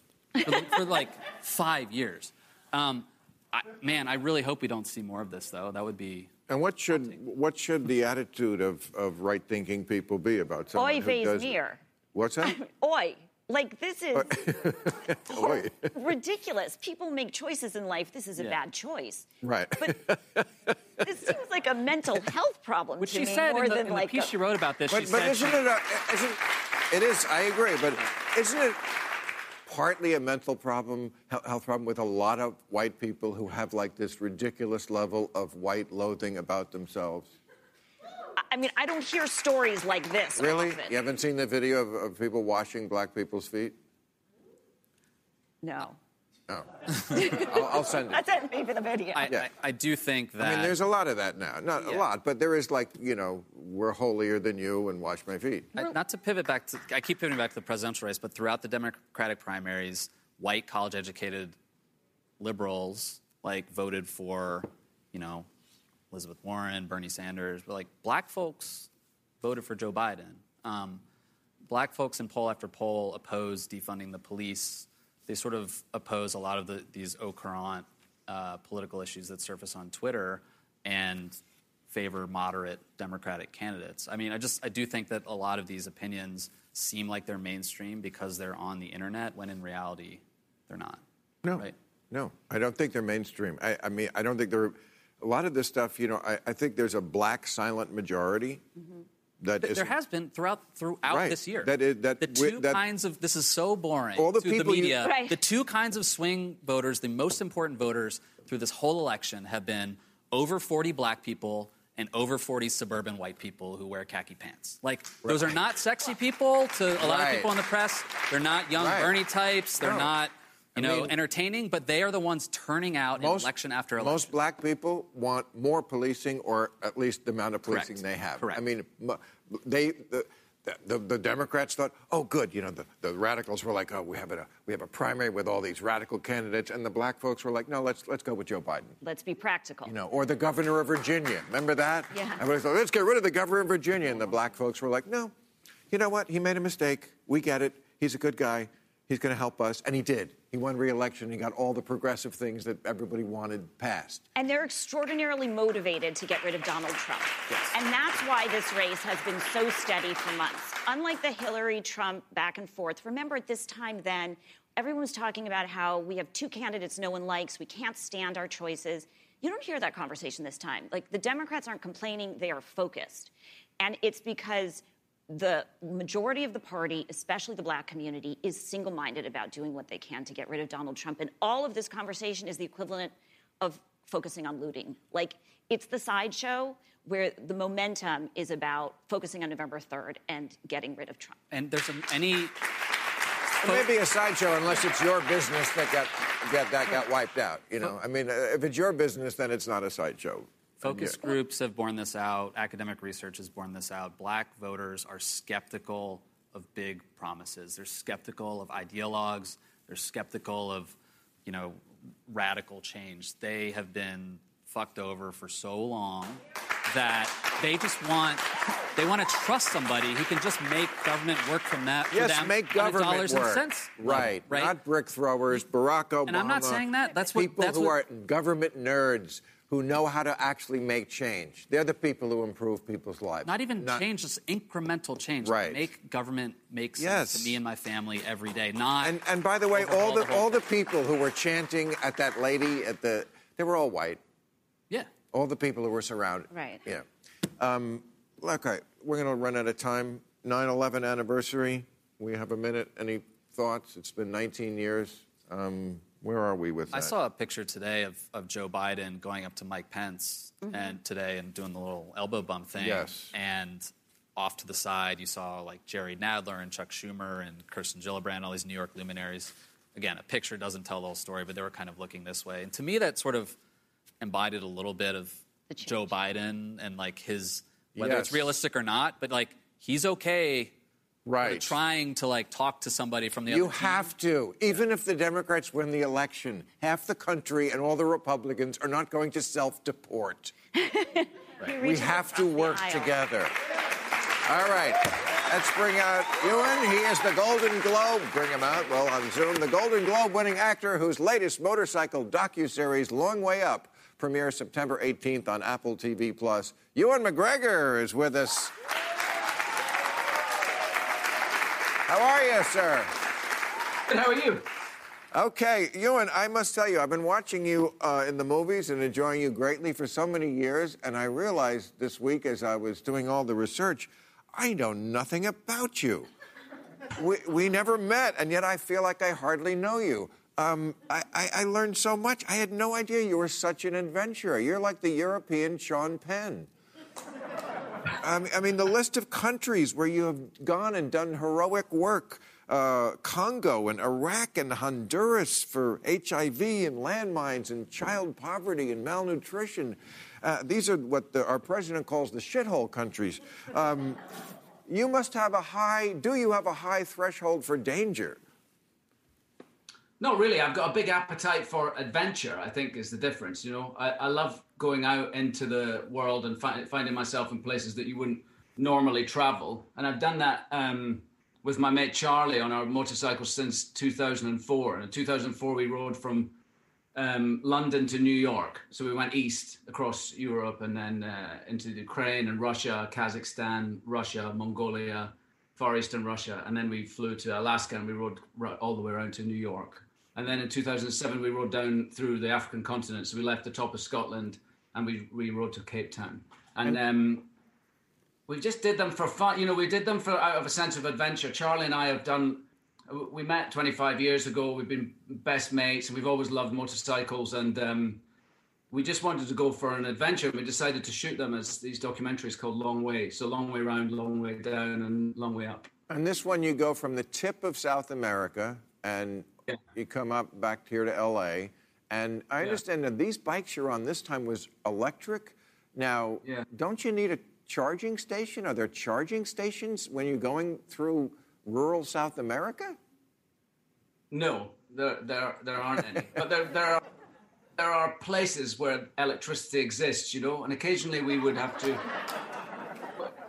for, for like five years. Um, I, man, I really hope we don't see more of this, though. That would be. And what should what should the attitude of, of right thinking people be about someone Oy who vey's does mir. What's that? Oi. Like, this is Oy. ridiculous. People make choices in life. This is a Yeah. bad choice. Right. But this seems like a mental health problem Which to she me said more in the, than in the piece a- she wrote about this. But, she but said isn't it a, isn't it is I agree, but isn't it partly a mental problem, health problem with a lot of white people who have like this ridiculous level of white loathing about themselves? I mean, I don't hear stories like this. Really? often. You haven't seen the video of, of people washing black people's feet? No. No. Oh. I'll, I'll send it. That's it. Maybe the video. I, Yeah. I, I do think that. I mean, there's a lot of that now. Not a lot, but there is like, you know, we're holier than you and wash my feet. I- not to pivot back to, I keep pivoting back to the presidential race, but throughout the Democratic primaries, white college educated liberals like voted for, you know, Elizabeth Warren, Bernie Sanders, but like black folks voted for Joe Biden. Um, black folks in poll after poll oppose defunding the police. They sort of oppose a lot of the, these au courant uh, political issues that surface on Twitter and favor moderate Democratic candidates. I mean, I just I do think that a lot of these opinions seem like they're mainstream because they're on the internet, when in reality, they're not. No, Right? no, I don't think they're mainstream. I, I mean, I don't think they're. A lot of this stuff, you know, I, I think there's a black silent majority mm-hmm. that Th- is. There has been throughout throughout Right. this year. That is- that the two that- kinds of this is so boring All the to the people you- media. Right. The two kinds of swing voters, the most important voters through this whole election, have been over 40 black people and over 40 suburban white people who wear khaki pants. Like those are not sexy people to a lot of people in the press. They're not young Right. Bernie types. They're No. not. You know, mean, entertaining, but they are the ones turning out most, election after election. Most black people want more policing, or at least the amount of policing Correct. they have. Correct. I mean, they. The, the, the, Democrats thought, oh, good. You know, the, the radicals were like, oh, we have, a, we have a primary with all these radical candidates. And the black folks were like, no, let's, let's go with Joe Biden. Let's be practical. You know, or the governor of Virginia. Remember that? Yeah. Everybody thought, let's get rid of the governor of Virginia. And the black folks were like, no, you know what? He made a mistake. We get it. He's a good guy. He's going to help us. And he did. He won re-election. He got all the progressive things that everybody wanted passed. And they're extraordinarily motivated to get rid of Donald Trump. Yes. And that's why this race has been so steady for months. Unlike the Hillary Trump back and forth, remember at this time then, everyone was talking about how we have two candidates no one likes, we can't stand our choices. You don't hear that conversation this time. Like the Democrats aren't complaining, they are focused. And it's because the majority of the party, especially the black community, is single minded about doing what they can to get rid of Donald Trump. And all of this conversation is the equivalent of focusing on looting. Like, it's the sideshow where the momentum is about focusing on November 3rd and getting rid of Trump. And there's any. It may be a sideshow unless it's your business that got, got that got wiped out. You know, I mean, if it's your business, then it's not a sideshow. Focus groups have borne this out. Academic research has borne this out. Black voters are skeptical of big promises. They're skeptical of ideologues. They're skeptical of, you know, radical change. They have been fucked over for so long that they just want they want to trust somebody who can just make government work from that. For yes, them make government dollars work. And cents right, right, not brick throwers. Barack Obama. And I'm not saying that. That's what people that's who what, are government nerds who know how to actually make change. They're the people who improve people's lives. Not even not, change, just incremental change. Right. Make government make sense yes. to me and my family every day. Not. And, and by the way, all the, the all the people who were chanting at that lady at the, they were all white. Yeah. All the people who were surrounded. Right. Yeah. Um, okay, we're going to run out of time. 9/11 anniversary. We have a minute. Any thoughts? It's been 19 years. Um, where are we with that? I saw a picture today of, of Joe Biden going up to Mike Pence mm-hmm. and today and doing the little elbow bump thing. Yes. And off to the side, you saw like Jerry Nadler and Chuck Schumer and Kirsten Gillibrand, all these New York luminaries. Again, a picture doesn't tell the whole story, but they were kind of looking this way. And to me, that sort of embodied a little bit of Joe Biden and like his, whether yes. it's realistic or not, but like he's okay right. trying to like talk to somebody from the you other have to. Even yeah. if the democrats win the election half the country and all the republicans are not going to self-deport. Right. we have to work together. All right. Let's bring out ewan. He is the golden globe. Bring him out. Well on zoom the golden globe winning actor whose latest motorcycle docu-series long way up premieres september 18th on apple tv plus. Ewan mcgregor is with us How are you, sir? Good. How are you? Okay, Ewan, I must tell you, I've been watching you uh, in the movies and enjoying you greatly for so many years, and I realized this week as I was doing all the research, I know nothing about you. we, we never met, and yet I feel like I hardly know you. Um, I, I, I learned so much. I had no idea you were such an adventurer. You're like the European Sean Penn. I mean, the list of countries where you have gone and done heroic work uh, Congo and Iraq and Honduras for HIV and landmines and child poverty and malnutrition. Uh, these are what the, our president calls the shithole countries. Um, you must have a high, do you have a high threshold for danger? Not really. I've got a big appetite for adventure, I think is the difference. You know, I, I love going out into the world and fi- finding myself in places that you wouldn't normally travel. And I've done that um, with my mate Charlie on our motorcycle since 2004. And in 2004, we rode from um, London to New York. So we went east across Europe and then uh, into Ukraine and Russia, Kazakhstan, Russia, Mongolia, Far Eastern Russia. And then we flew to Alaska and we rode all the way around to New York. And then in 2007, we rode down through the African continent. So we left the top of Scotland and we, we rode to Cape Town. And um, we just did them for fun. You know, we did them for out of a sense of adventure. Charlie and I have done. We met 25 years ago. We've been best mates, and we've always loved motorcycles. And um, we just wanted to go for an adventure. We decided to shoot them as these documentaries called Long Way. So long way round, long way down, and long way up. And this one, you go from the tip of South America and yeah. you come up back here to L.A. And I understand yeah. that these bikes you're on this time was electric. Now, yeah. don't you need a charging station? Are there charging stations when you're going through rural South America? No, there, there, there aren't any. but there, there are there are places where electricity exists, you know, and occasionally we would have to,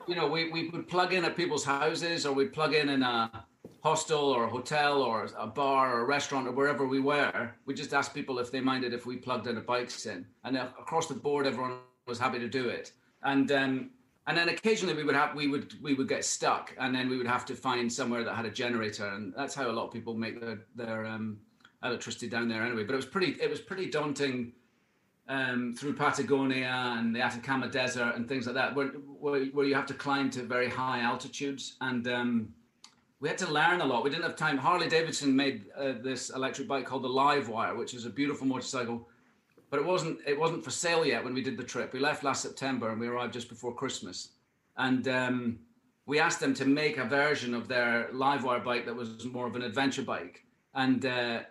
you know, we, we would plug in at people's houses or we'd plug in in a hostel or a hotel or a bar or a restaurant or wherever we were. We just asked people if they minded if we plugged in a bikes in. And across the board, everyone was happy to do it. And um, and then occasionally we would have we would we would get stuck, and then we would have to find somewhere that had a generator, and that's how a lot of people make their their um, electricity down there anyway. But it was pretty it was pretty daunting um, through Patagonia and the Atacama Desert and things like that, where where, where you have to climb to very high altitudes, and um, we had to learn a lot. We didn't have time. Harley Davidson made uh, this electric bike called the Livewire, which is a beautiful motorcycle, but it wasn't it wasn't for sale yet when we did the trip. We left last September and we arrived just before Christmas, and. Um, we asked them to make a version of their Livewire bike that was more of an adventure bike, and uh,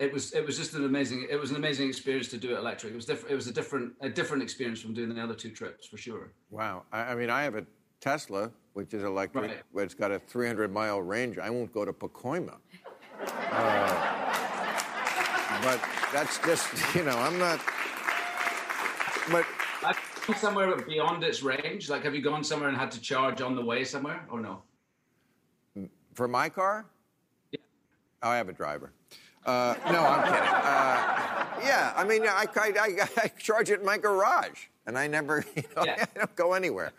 it was it was just an amazing it was an amazing experience to do it electric. It was different. It was a different a different experience from doing the other two trips for sure. Wow. I, I mean, I have a Tesla which is electric, right. it's got a 300 mile range. I won't go to Pacoima. Uh, but that's just you know I'm not. But somewhere beyond its range. Like, have you gone somewhere and had to charge on the way somewhere, or no? For my car? Yeah. I have a driver. Uh, no, I'm kidding. Uh, yeah, I mean, I, I, I, charge it in my garage, and I never, you know, yeah. I don't go anywhere.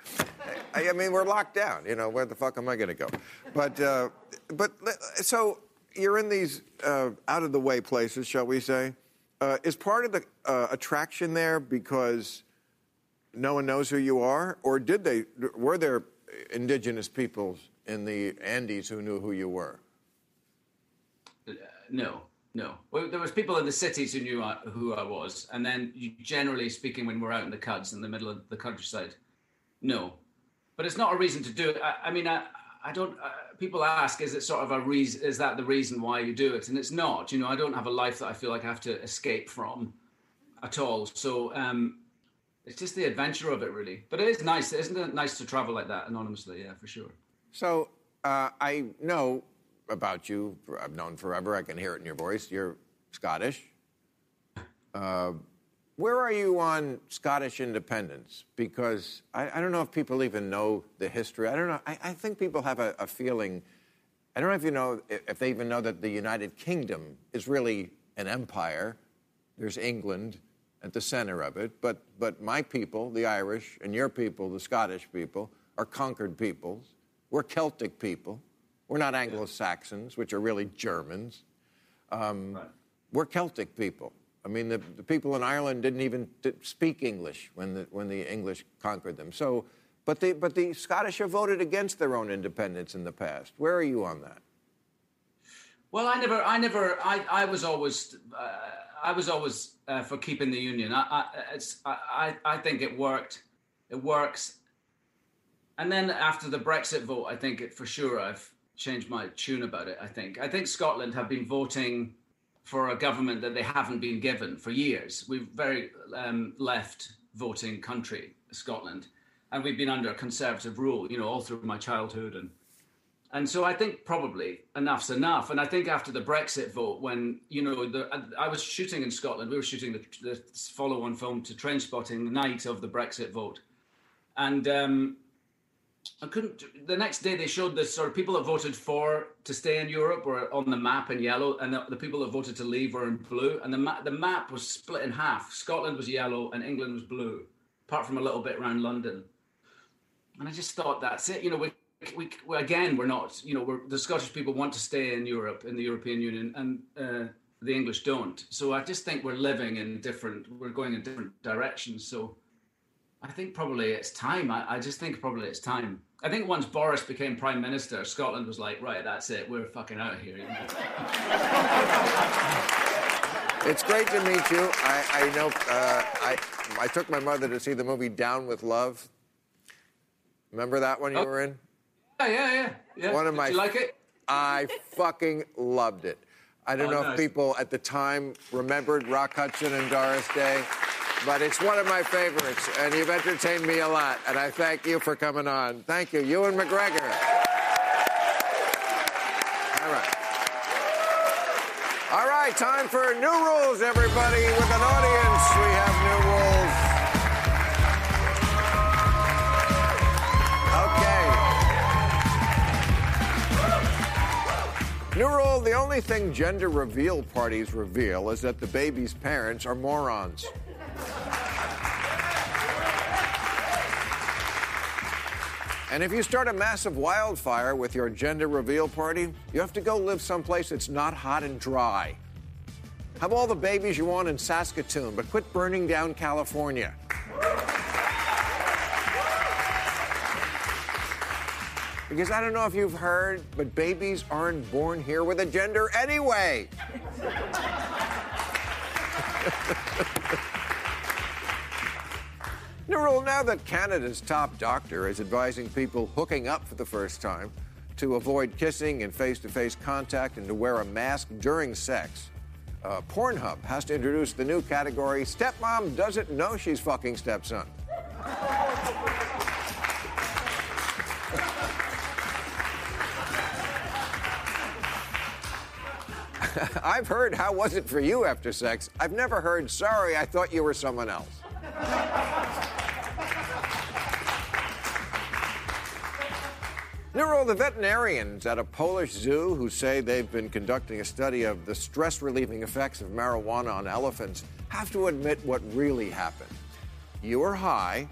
I, I, mean, we're locked down. You know, where the fuck am I going to go? But, uh, but so you're in these uh, out of the way places, shall we say? Uh, is part of the uh, attraction there because no one knows who you are, or did they? Were there indigenous peoples in the Andes who knew who you were? no. No, well, there was people in the cities who knew I, who I was, and then generally speaking, when we're out in the cuds in the middle of the countryside, no. But it's not a reason to do it. I, I mean, I, I don't. Uh, people ask, is it sort of a reason? Is that the reason why you do it? And it's not. You know, I don't have a life that I feel like I have to escape from at all. So um, it's just the adventure of it, really. But it is nice, isn't it? Nice to travel like that anonymously. Yeah, for sure. So uh, I know about you. I've known forever. I can hear it in your voice. You're Scottish. Uh, where are you on Scottish independence? Because I, I, don't know if people even know the history. I don't know. I, I think people have a, a, feeling. I don't know if you know if they even know that the United Kingdom is really an empire. There's England at the center of it, but but my people, the Irish, and your people, the Scottish people, are conquered peoples. We're Celtic people. We're not Anglo Saxons, which are really Germans. Um, right. We're Celtic people. I mean, the, the people in Ireland didn't even speak English when the, when the English conquered them. So, but the, but the Scottish have voted against their own independence in the past. Where are you on that? Well, I never, I never, I, I was always, uh, I was always uh, for keeping the union. I, I, it's, I, I think it worked. It works. And then after the Brexit vote, I think it for sure I've change my tune about it. I think. I think Scotland have been voting for a government that they haven't been given for years. We've very um, left voting country, Scotland, and we've been under conservative rule. You know, all through my childhood and. And so I think probably enough's enough. And I think after the Brexit vote, when you know, the, I was shooting in Scotland, we were shooting the, the follow-on film to Trainspotting the night of the Brexit vote, and um, I couldn't. The next day, they showed the sort of people that voted for to stay in Europe were on the map in yellow, and the, the people that voted to leave were in blue. And the map, the map was split in half. Scotland was yellow, and England was blue, apart from a little bit around London. And I just thought that's it. You know, we, we, we again, we're not. You know, we're, the Scottish people want to stay in Europe, in the European Union, and uh, the English don't. So I just think we're living in different. We're going in different directions. So I think probably it's time. I, I, just think probably it's time. I think once Boris became prime minister, Scotland was like, right, that's it. We're fucking out of here. it's great to meet you. I, I know. Uh, I I took my mother to see the movie Down with Love. Remember that one you oh. were in? Yeah, yeah, yeah. yeah. One of Did my. You like it? I fucking loved it. I don't Oh, know nice. if people at the time remembered Rock Hudson and Doris Day, but it's one of my favorites, and you've entertained me a lot, and I thank you for coming on. Thank you, Ewan McGregor. All right. All right, time for new rules, everybody. With an audience, we have new rules. New rule the only thing gender reveal parties reveal is that the baby's parents are morons. And if you start a massive wildfire with your gender reveal party, you have to go live someplace that's not hot and dry. Have all the babies you want in Saskatoon, but quit burning down California. Because I don't know if you've heard, but babies aren't born here with a gender anyway. New rule now that Canada's top doctor is advising people hooking up for the first time to avoid kissing and face to face contact and to wear a mask during sex. Uh, Pornhub has to introduce the new category Stepmom doesn't know she's fucking stepson. I've heard how was it for you after sex. I've never heard sorry, I thought you were someone else. There are all the veterinarians at a Polish zoo who say they've been conducting a study of the stress relieving effects of marijuana on elephants have to admit what really happened. You were high,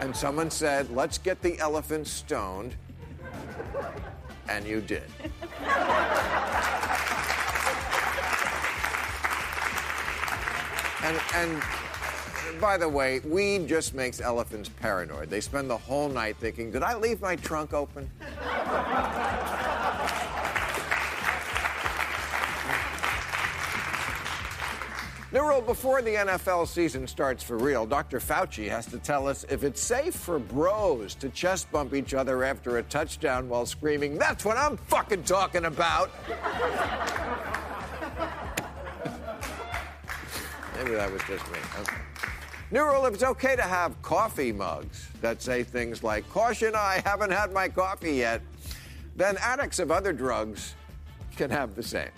and someone said, Let's get the elephant stoned, and you did. And, and by the way, weed just makes elephants paranoid. They spend the whole night thinking, did I leave my trunk open? Nero, before the NFL season starts for real, Dr. Fauci has to tell us if it's safe for bros to chest bump each other after a touchdown while screaming, That's what I'm fucking talking about. Maybe that was just me. Okay. New rule if it's okay to have coffee mugs that say things like, Caution, I haven't had my coffee yet, then addicts of other drugs can have the same.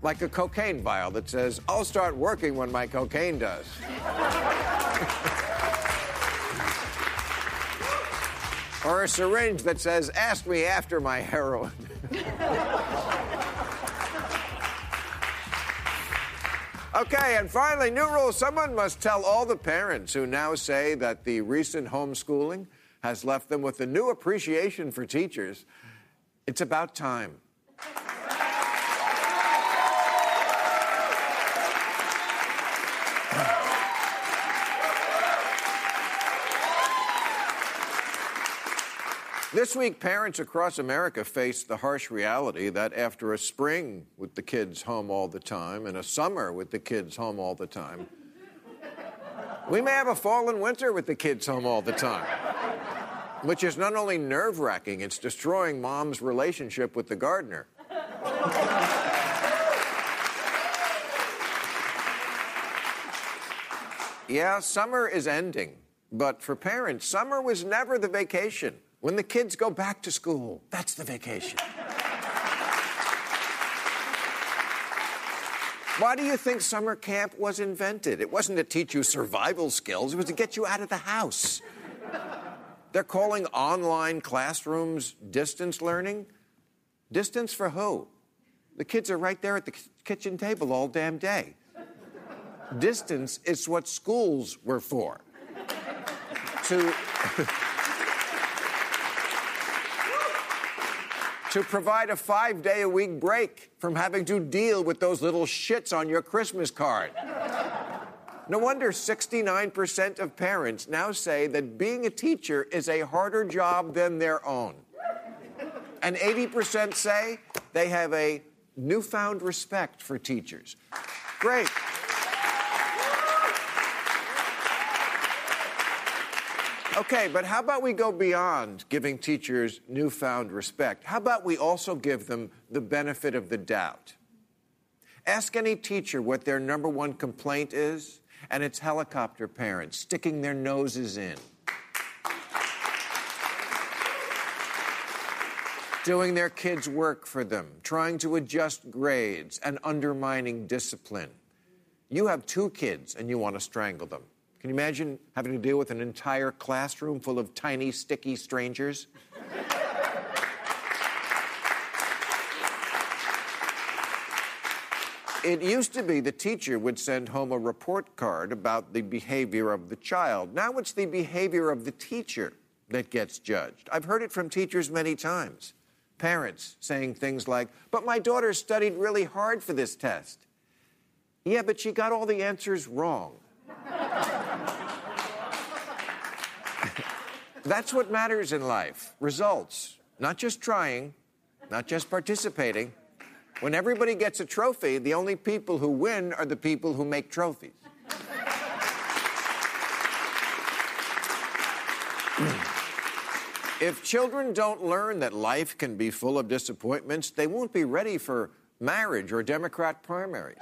Like a cocaine vial that says, I'll start working when my cocaine does. or a syringe that says, Ask me after my heroin. Okay, and finally, new rule someone must tell all the parents who now say that the recent homeschooling has left them with a new appreciation for teachers. It's about time. This week, parents across America face the harsh reality that after a spring with the kids home all the time and a summer with the kids home all the time, we may have a fall and winter with the kids home all the time. Which is not only nerve wracking, it's destroying mom's relationship with the gardener. Yeah, summer is ending. But for parents, summer was never the vacation. When the kids go back to school, that's the vacation. Why do you think summer camp was invented? It wasn't to teach you survival skills, it was to get you out of the house. They're calling online classrooms distance learning. Distance for who? The kids are right there at the kitchen table all damn day. Distance is what schools were for. to. to provide a five day a week break from having to deal with those little shits on your Christmas card. No wonder 69% of parents now say that being a teacher is a harder job than their own. And 80% say they have a newfound respect for teachers. Great. Okay, but how about we go beyond giving teachers newfound respect? How about we also give them the benefit of the doubt? Ask any teacher what their number one complaint is, and it's helicopter parents sticking their noses in. Doing their kids' work for them, trying to adjust grades, and undermining discipline. You have two kids and you want to strangle them. Can you imagine having to deal with an entire classroom full of tiny, sticky strangers? It used to be the teacher would send home a report card about the behavior of the child. Now it's the behavior of the teacher that gets judged. I've heard it from teachers many times. Parents saying things like, But my daughter studied really hard for this test. Yeah, but she got all the answers wrong. That's what matters in life results, not just trying, not just participating. When everybody gets a trophy, the only people who win are the people who make trophies. if children don't learn that life can be full of disappointments, they won't be ready for marriage or Democrat primaries.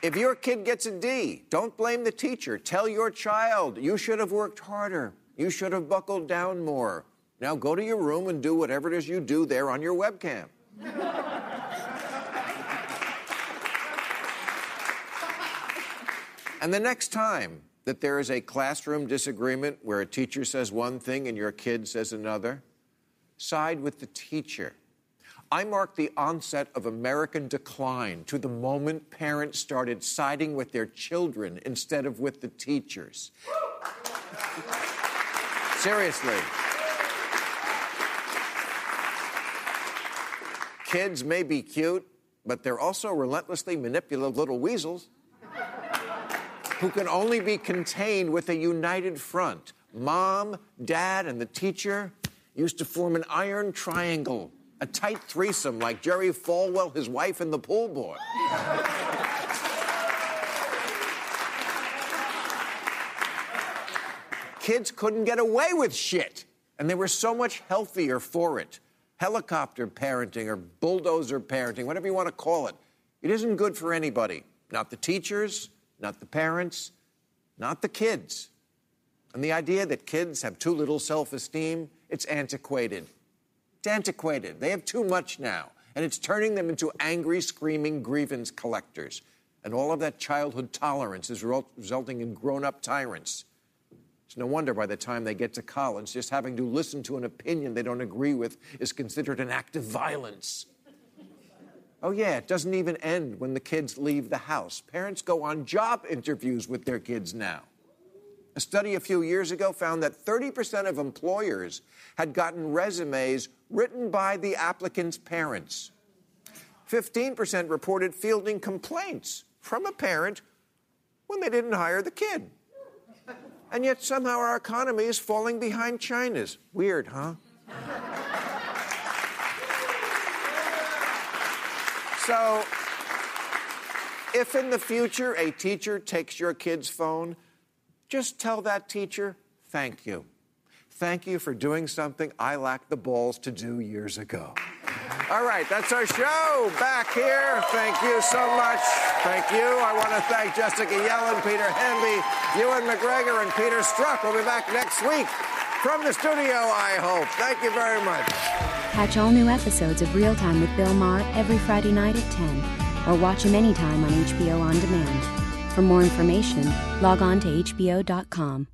If your kid gets a D, don't blame the teacher. Tell your child, you should have worked harder. You should have buckled down more. Now go to your room and do whatever it is you do there on your webcam. and the next time that there is a classroom disagreement where a teacher says one thing and your kid says another, side with the teacher. I mark the onset of American decline to the moment parents started siding with their children instead of with the teachers. Seriously. Kids may be cute, but they're also relentlessly manipulative little weasels who can only be contained with a united front. Mom, dad, and the teacher used to form an iron triangle a tight threesome like Jerry Falwell, his wife, and the pool boy. Kids couldn't get away with shit, and they were so much healthier for it. Helicopter parenting or bulldozer parenting, whatever you want to call it, it isn't good for anybody. Not the teachers, not the parents, not the kids. And the idea that kids have too little self esteem, it's antiquated. Antiquated. They have too much now, and it's turning them into angry, screaming grievance collectors. And all of that childhood tolerance is resulting in grown up tyrants. It's no wonder by the time they get to college, just having to listen to an opinion they don't agree with is considered an act of violence. Oh, yeah, it doesn't even end when the kids leave the house. Parents go on job interviews with their kids now. A study a few years ago found that 30% of employers had gotten resumes written by the applicant's parents. 15% reported fielding complaints from a parent when they didn't hire the kid. And yet somehow our economy is falling behind China's. Weird, huh? so, if in the future a teacher takes your kid's phone, just tell that teacher, thank you. Thank you for doing something I lacked the balls to do years ago. All right, that's our show. Back here. Thank you so much. Thank you. I want to thank Jessica Yellin, Peter Hamby, Ewan McGregor, and Peter Strzok. We'll be back next week from the studio, I hope. Thank you very much. Catch all new episodes of Real Time with Bill Maher every Friday night at 10, or watch him anytime on HBO On Demand. For more information, log on to HBO.com.